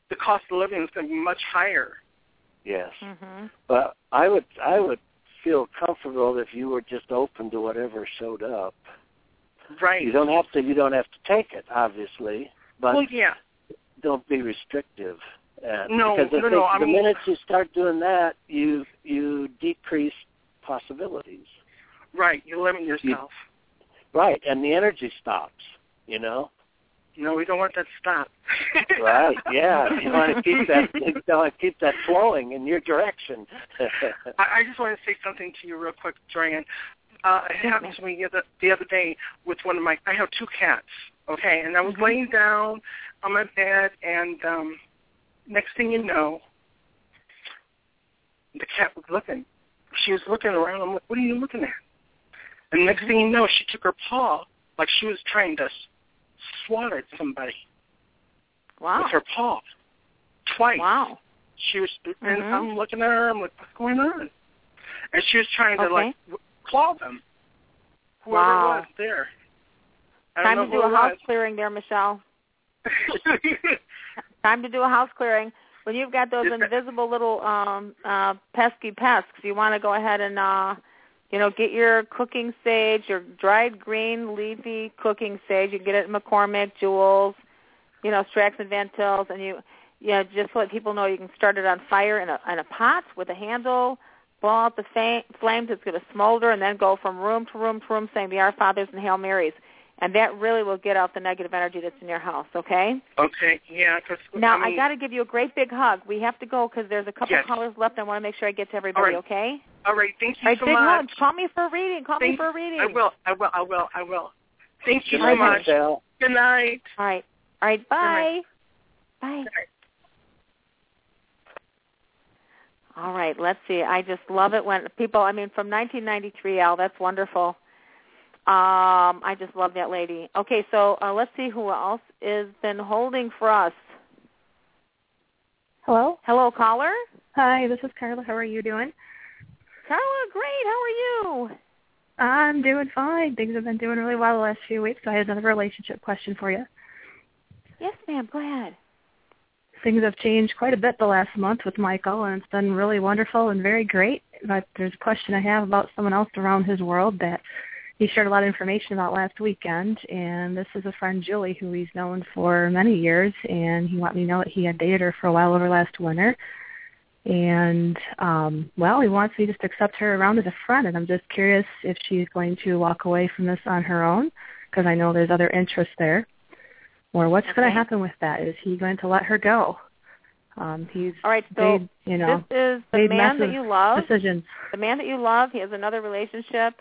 the cost of living is going to be much higher. Yes. Mhm. But I would I would feel comfortable if you were just open to whatever showed up. Right. You don't have to you don't have to take it, obviously, but well, yeah. don't be restrictive. And No, because I no, think no, I the mean- minute you start doing that, you you decrease possibilities. Right. You limit yourself. Right, and the energy stops. You know. No, we don't want that to stop. Right. Yeah. You want to keep that. You want to keep that flowing in your direction. I, I just want to say something to you real quick, Joanne. Uh, it happened to me the other, the other day with one of my. I have two cats. Okay, and I was Mhm. laying down on my bed, and um, next thing you know, the cat was looking. She was looking around. I'm like, "What are you looking at?" And next thing you know, she took her paw like she was trying to swat at somebody Wow. with her paw twice. Wow. She was, and Mhm. I'm looking at her. I'm like, what's going on? And she was trying to Okay. like claw them. Whoever Wow. was there. I Time to do a house was. clearing there, Michelle. Time to do a house clearing. When you've got those invisible little um uh pesky pests, you want to go ahead and uh you know, get your cooking sage, your dried green leafy cooking sage. You get it at McCormick, Jewels, you know, Strack's and Van Til's, and you, yeah, just let people know you can start it on fire in a in a pot with a handle. Blow out the fa- flames. It's going to smolder, and then go from room to room to room, saying the Our Fathers and Hail Marys, and that really will get out the negative energy that's in your house. Okay. Okay, yeah, because Now I, mean, I got to give you a great big hug. We have to go because there's a couple Yes. callers left. I want to make sure I get to everybody. right. Okay. All right, thank you All right, so big much. hug. Call me for a reading. Call me for a reading. I will, I will, I will, I will. Thank you Good so much. Michelle. Good night. All right. All right. Bye. Bye. All right. Let's see. I just love it when people. I mean, from 1993, Al. That's wonderful. Um, I just love that lady. Okay, so uh, let's see who else has been holding for us. Hello. Hello, caller. Hi, this is Carla. How are you doing? Carla, great. How are you? I'm doing fine. Things have been doing really well the last few weeks. So I had another relationship question for you. Yes, ma'am. Go ahead. Things have changed quite a bit the last month with Michael, and it's been really wonderful and very great. But there's a question I have about someone else around his world that he shared a lot of information about last weekend. And this is a friend, Julie, who he's known for many years, and he let me know that he had dated her for a while over last winter. And um well, he wants me just to accept her around as a friend, and I'm just curious if she's going to walk away from this on her own, because I know there's other interests there, or what's going to happen with that? Is he going to let her go? Um, he's All right. So made, you know, this is the man that you love. decisions. The man that you love. He has another relationship,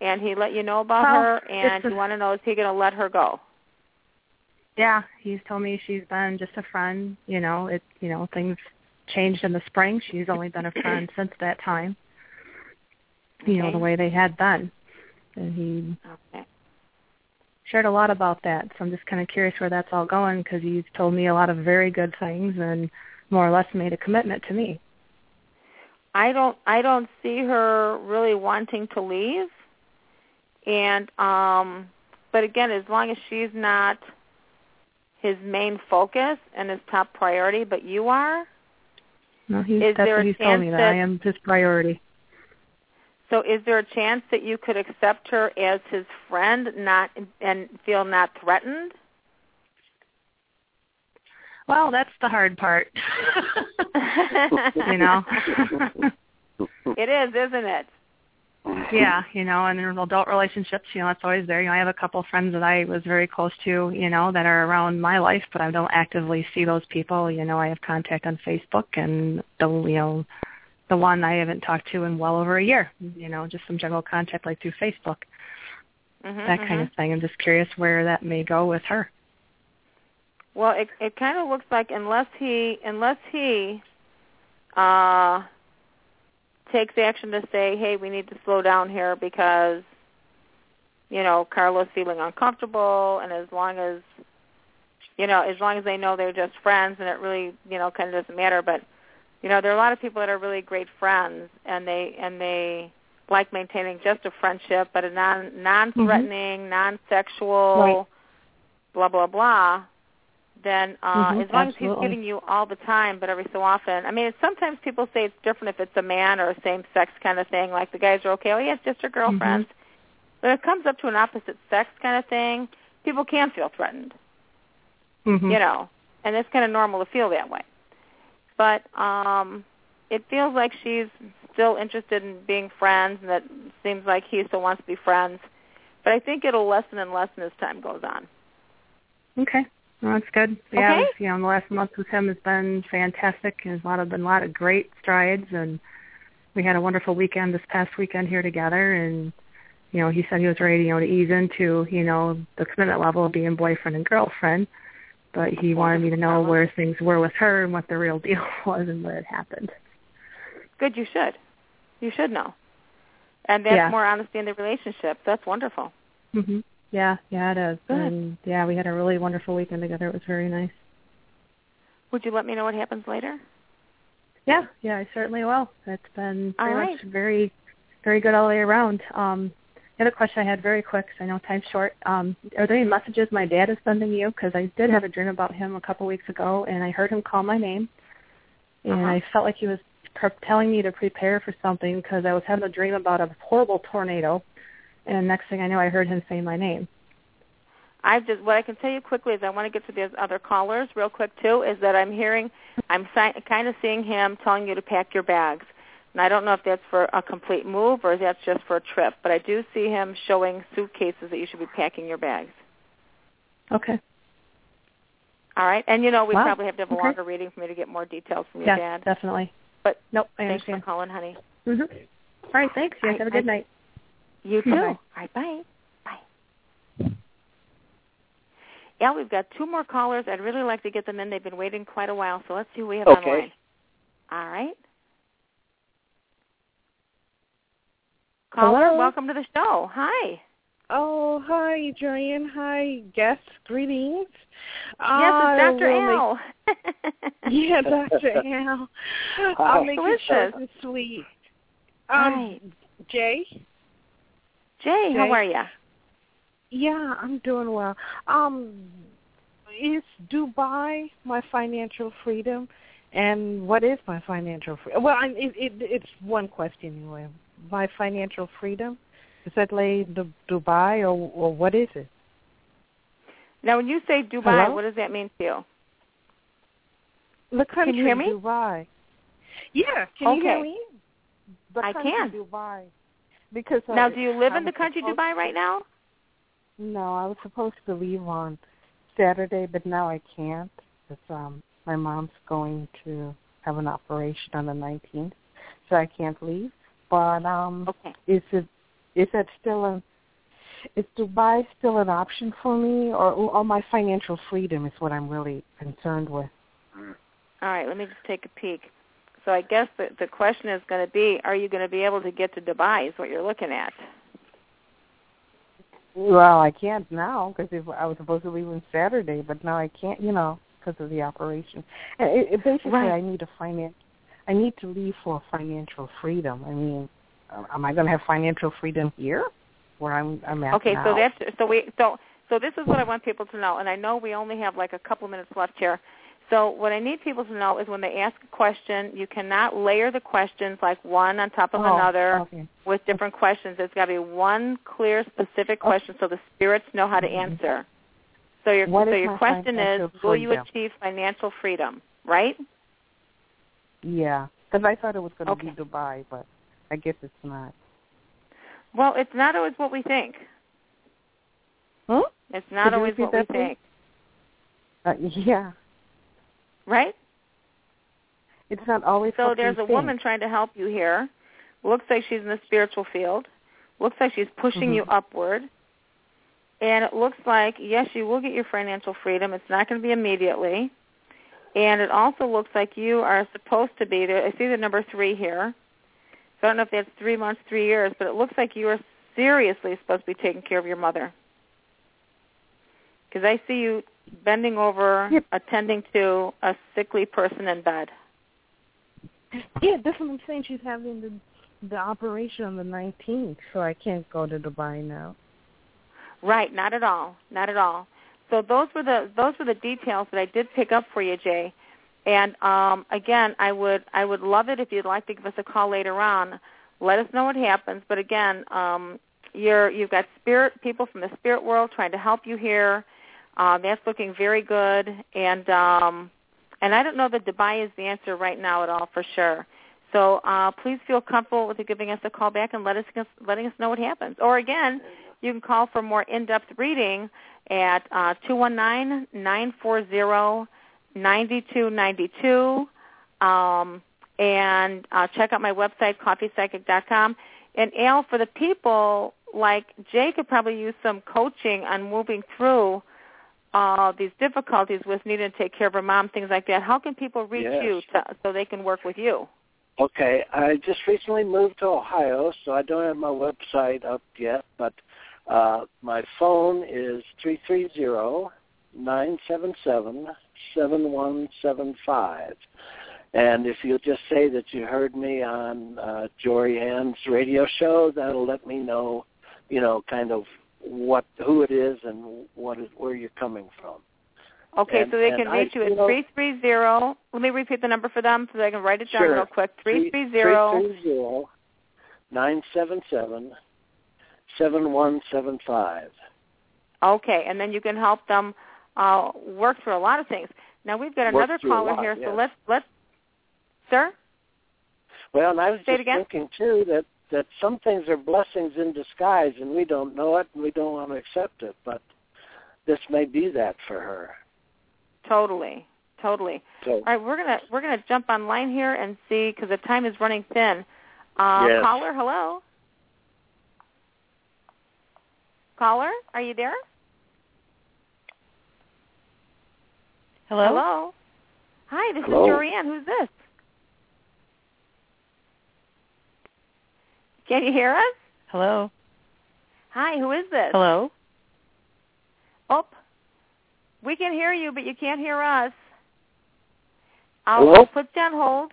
and he let you know about Well, her, and you want to know is he going to let her go? Yeah, he's told me she's been just a friend. You know, it. You know, things changed in the spring. She's only been a friend since that time. You know, the way they had been, and he Okay. shared a lot about that. So I'm just kind of curious where that's all going because he's told me a lot of very good things and more or less made a commitment to me. I don't I don't see her really wanting to leave. And um but again, as long as she's not his main focus and his top priority, but you are, No, he, Is that's there what a he's told me chance that I am his priority. so is there a chance that you could accept her as his friend, not and feel not threatened? Well, that's the hard part. you know. it is, isn't it? Yeah, you know, and in adult relationships, you know, it's always there. You know, I have a couple of friends that I was very close to, you know, that are around my life, but I don't actively see those people. You know, I have contact on Facebook, and the you know, the one I haven't talked to in well over a year. You know, just some general contact like through Facebook, Mhm, that kind mhm. of thing. I'm just curious where that may go with her. Well, it it kind of looks like unless he unless he uh takes action to say, "Hey, we need to slow down here because you know, Carla's feeling uncomfortable and as long as you know, as long as they know they're just friends and it really, you know, kind of doesn't matter, but you know, there are a lot of people that are really great friends and they and they like maintaining just a friendship but a non non-threatening, non-sexual Right. blah blah blah then uh Mhm, as long as he's giving you all the time but every so often. I mean sometimes people say it's different if it's a man or a same sex kind of thing. Like the guys are okay oh yeah it's just her girlfriends but if it comes up to an opposite sex kind of thing people can feel threatened. Mhm. you know and it's kind of normal to feel that way. But um it feels like she's still interested in being friends and that seems like he still wants to be friends. But i think it'll lessen and lessen as time goes on. Okay. Well, that's good. Yeah, Okay. this- you know, the last month with him has been fantastic. There's a lot of been a lot of great strides, and we had a wonderful weekend this past weekend here together. And you know, he said he was ready, you know, to ease into, you know, the commitment level of being boyfriend and girlfriend. But he wanted me to know where things were with her and what the real deal was and what had happened. good you should you should know and that's Yeah. more honesty in the relationship that's wonderful Mhm. Yeah, yeah, it is. Good. And yeah, we had a really wonderful weekend together. It was very nice. would you let me know what happens later Yeah, yeah, I certainly will. It's been All right. much very, very good all the way around. Um, the other question I had very quick, 'cause I know time's short. Um, are there any messages my dad is sending you? Because I did have a dream about him a couple weeks ago, and I heard him call my name, and Uh-huh. I felt like he was pre- telling me to prepare for something because I was having a dream about a horrible tornado, and next thing I know, I heard him say my name. I just what I can tell you quickly is I want to get to these other callers real quick too. Is that I'm hearing, I'm si- kind of seeing him telling you to pack your bags, and I don't know if that's for a complete move or if that's just for a trip. But I do see him showing suitcases that you should be packing your bags. Okay. All right, and you know we Wow. probably have to have a Okay. longer reading for me to get more details from your Yes, dad. definitely. But nope, I thanks for understand. calling, honey. hmm All right, thanks. You guys I- have a good I- night. You too. Bye-bye. All right, bye. Bye. Yeah, we've got two more callers. I'd really like to get them in. They've been waiting quite a while, so let's see who we have Okay. online. All right. Caller, Hello? welcome to the show. Hi. Oh, hi, Joanne. Hi, guests. Greetings. Yes, it's Dr. will Al. Make, yeah, Dr. Al. I'll make Who it is short and sweet. Um, Hi. Jay? Jay, how are you? Yeah, I'm doing well. Um, is Dubai my financial freedom? And what is my financial freedom? Well, I, it, it, it's one question anyway. My financial freedom? Is that lay Du- Dubai or, or what is it? Now, when you say Dubai, Hello? what does that mean to you? The country you hear me? Dubai. Yeah, can you hear Okay. me? The I can. Dubai. Because Now, I- do you live I in the country Dubai right now? No, I was supposed to leave on Saturday, but now I can't. Because um, my mom's going to have an operation on the 19th, so I can't leave. But um, Okay. is it is that still a is Dubai still an option for me, or or my financial freedom is what I'm really concerned with? All right, let me just take a peek. So I guess the the question is going to be, are you going to be able to get to Dubai? Is what you're looking at. Well, I can't now because I was supposed to leave on Saturday, but now I can't, you know, because of the operation. And it, it basically, Right. I need a finance. I need to leave for financial freedom. I mean, am I going to have financial freedom here, where I'm I'm at Okay, now? so that's so we so so this is what I want people to know, and I know we only have like a couple minutes left here. So what I need people to know is when they ask a question, you cannot layer the questions like one on top of Oh, another Okay. with different questions. It's got to be one clear, specific question so the spirits know how to answer. So your What so your question is, will you achieve financial freedom? Right? Yeah, because I thought it was going to Okay. be Dubai, but I guess it's not. Well, it's not always what we think. Hmm? It's not Could always what we please? think. Uh, yeah, Right? it's not always. So there's a woman trying to help you here. Looks like she's in the spiritual field. Looks like she's pushing you Mhm. upward. And it looks like, yes, you will get your financial freedom. It's not going to be immediately. And it also looks like you are supposed to be there. I see the number three here. So I don't know if that's three months, three years, but it looks like you are seriously supposed to be taking care of your mother. Because I see you bending over, Yep. attending to a sickly person in bed. Yeah, that's what I'm saying. She's having the the operation on the 19th, so I can't go to Dubai now. Right, not at all, not at all. So those were the those were the details that I did pick up for you, Jay. And um, again, I would I would love it if you'd like to give us a call later on. Let us know what happens. But again, um, you're you've got spirit people from the spirit world trying to help you here. Uh, that's looking very good. And um, and I don't know that Dubai is the answer right now at all for sure. So uh, please feel comfortable with giving us a call back and let us letting us know what happens. Or again, you can call for more in-depth reading at uh, 219-940-9292 um, and uh, check out my website, coffeepsychic.com. And Al, for the people like Jay could probably use some coaching on moving through uh, these difficulties with needing to take care of her mom, things like that. How can people reach Yes. you to, so they can work with you? Okay, I just recently moved to Ohio, so I don't have my website up yet, but uh, my phone is three three zero nine seven seven seven one seven five. And if you'll just say that you heard me on uh, Jorianne's radio show, that'll let me know you know, kind of what who it is and what is, where you're coming from. Okay, And- so they can reach I- you at three three zero. Let me repeat the number for them so they can write it down Sure. real quick. Three three zero. Three three zero nine seven seven seven one seven five. Okay, and then you can help them uh, work through a lot of things. Now we've got another caller lot, here, yes. so let's let's. Sir, Well, and I was Say just thinking too that that some things are blessings in disguise, and we don't know it, and we don't want to accept it. But this may be that for her. totally, totally. So All right, we're gonna we're gonna jump online here and see because the time is running thin. Uh, Yes. Caller, hello. Caller, are you there? Hello? Hello. Hi, this Hello. is Jorianne. Who's this? Can you hear us? Hello? Hi, who is this? Hello? Oh, we can hear you, but you can't hear us. I'll Hello? put you on hold.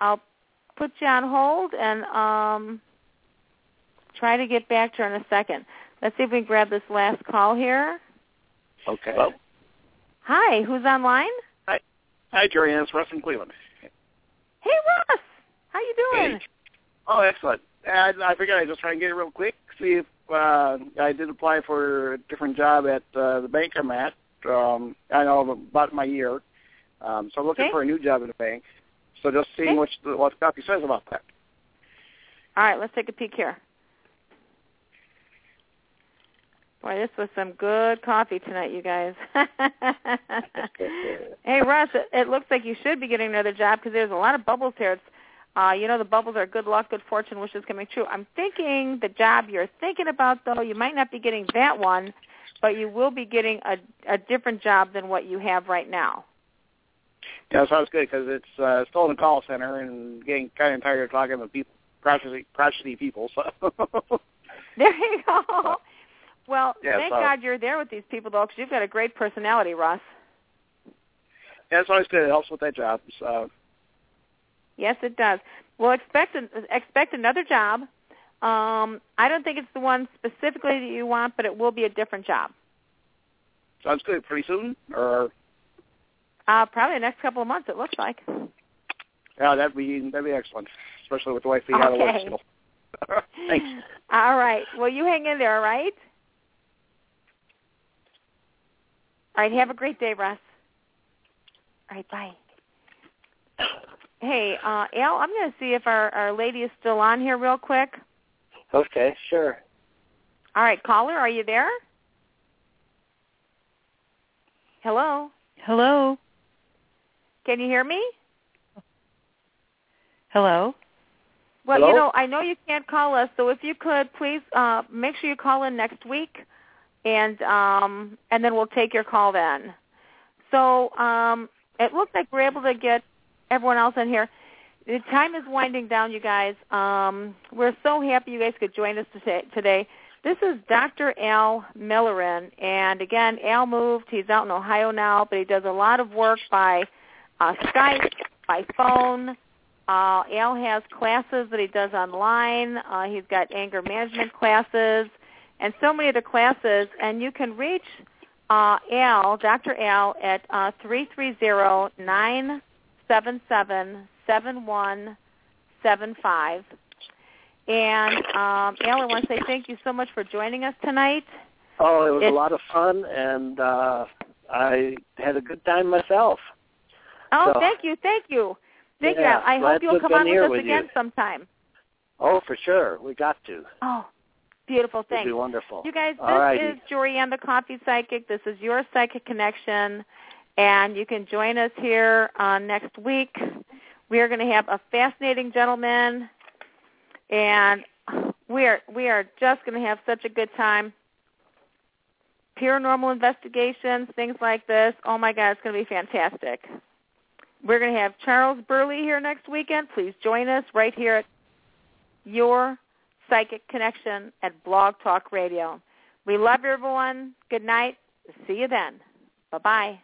I'll put you on hold and um, try to get back to her in a second. Let's see if we can grab this last call here. okay. Hi, who's online? Hi, Jerry. It's Russ from Cleveland. Hey, Russ. How you doing? Hey. Oh, excellent. And I figured I'd just try and get it real quick. See if uh, I did apply for a different job at uh, the bank I'm at. Um, I know about my year. Um, so I'm looking Okay. for a new job in the bank. So just seeing Okay. what the, what the copy says about that. All right, let's take a peek here. Boy, this was some good coffee tonight, you guys. hey, Russ, it, it looks like you should be getting another job because there's a lot of bubbles here. It's, uh, you know, the bubbles are good luck, good fortune, wishes coming true. I'm thinking the job you're thinking about, though, you might not be getting that one, but you will be getting a, a different job than what you have right now. Yeah, sounds good because it's uh, still in a call center and getting kind of tired of talking to people, crotchety, crotchety people. So There you go. Well, Yeah, thank so- God you're there with these people, though, because you've got a great personality, Russ. yeah, it's always good. It helps with that job. So Yes, it does. Well, expect an, expect another job. Um, I don't think it's the one specifically that you want, but it will be a different job. sounds good. Pretty soon, or Uh, probably the next couple of months. It looks like. yeah, that'd be that'd be excellent, especially with the wife being out of work Okay. still. Thanks. All right. Well, you hang in there, all right? All right. Have a great day, Russ. All right. Bye. Hey, uh, Al, I'm going to see if our, our lady is still on here real quick. Okay, sure. All right, caller, are you there? Hello? Hello? Can you hear me? Hello? Well, Hello? you know, I know you can't call us, so if you could please uh make sure you call in next week and um and then we'll take your call then. So, um it looks like we're able to get everyone else in here. The time is winding down, you guys. Um we're so happy you guys could join us today. This is Dr. Al Milliren, and again, Al moved. He's out in Ohio now, but he does a lot of work by uh, Skype, by phone, uh, Al has classes that he does online. Uh, he's got anger management classes and so many other classes. And you can reach uh, Al, Dr. Al, at uh, 330-977-7175. And um, Al, I want to say thank you so much for joining us tonight. Oh, it was It's- a lot of fun, and uh, I had a good time myself. Oh, So- thank you, thank you. Thank Yeah, you. I hope you'll come on with us with again you. sometime. Oh, for sure, we got to. Oh, beautiful. Thanks. be wonderful. You guys, this All righty. is Jorianne the Coffee Psychic. This is your Psychic Connection, and you can join us here uh, next week. We are going to have a fascinating gentleman, and we are we are just going to have such a good time. Paranormal investigations, things like this. Oh my God, it's going to be fantastic. We're going to have Charles Burley here next weekend. Please join us right here at your Psychic Connection at Blog Talk Radio. We love you, everyone. Good night. See you then. Bye-bye.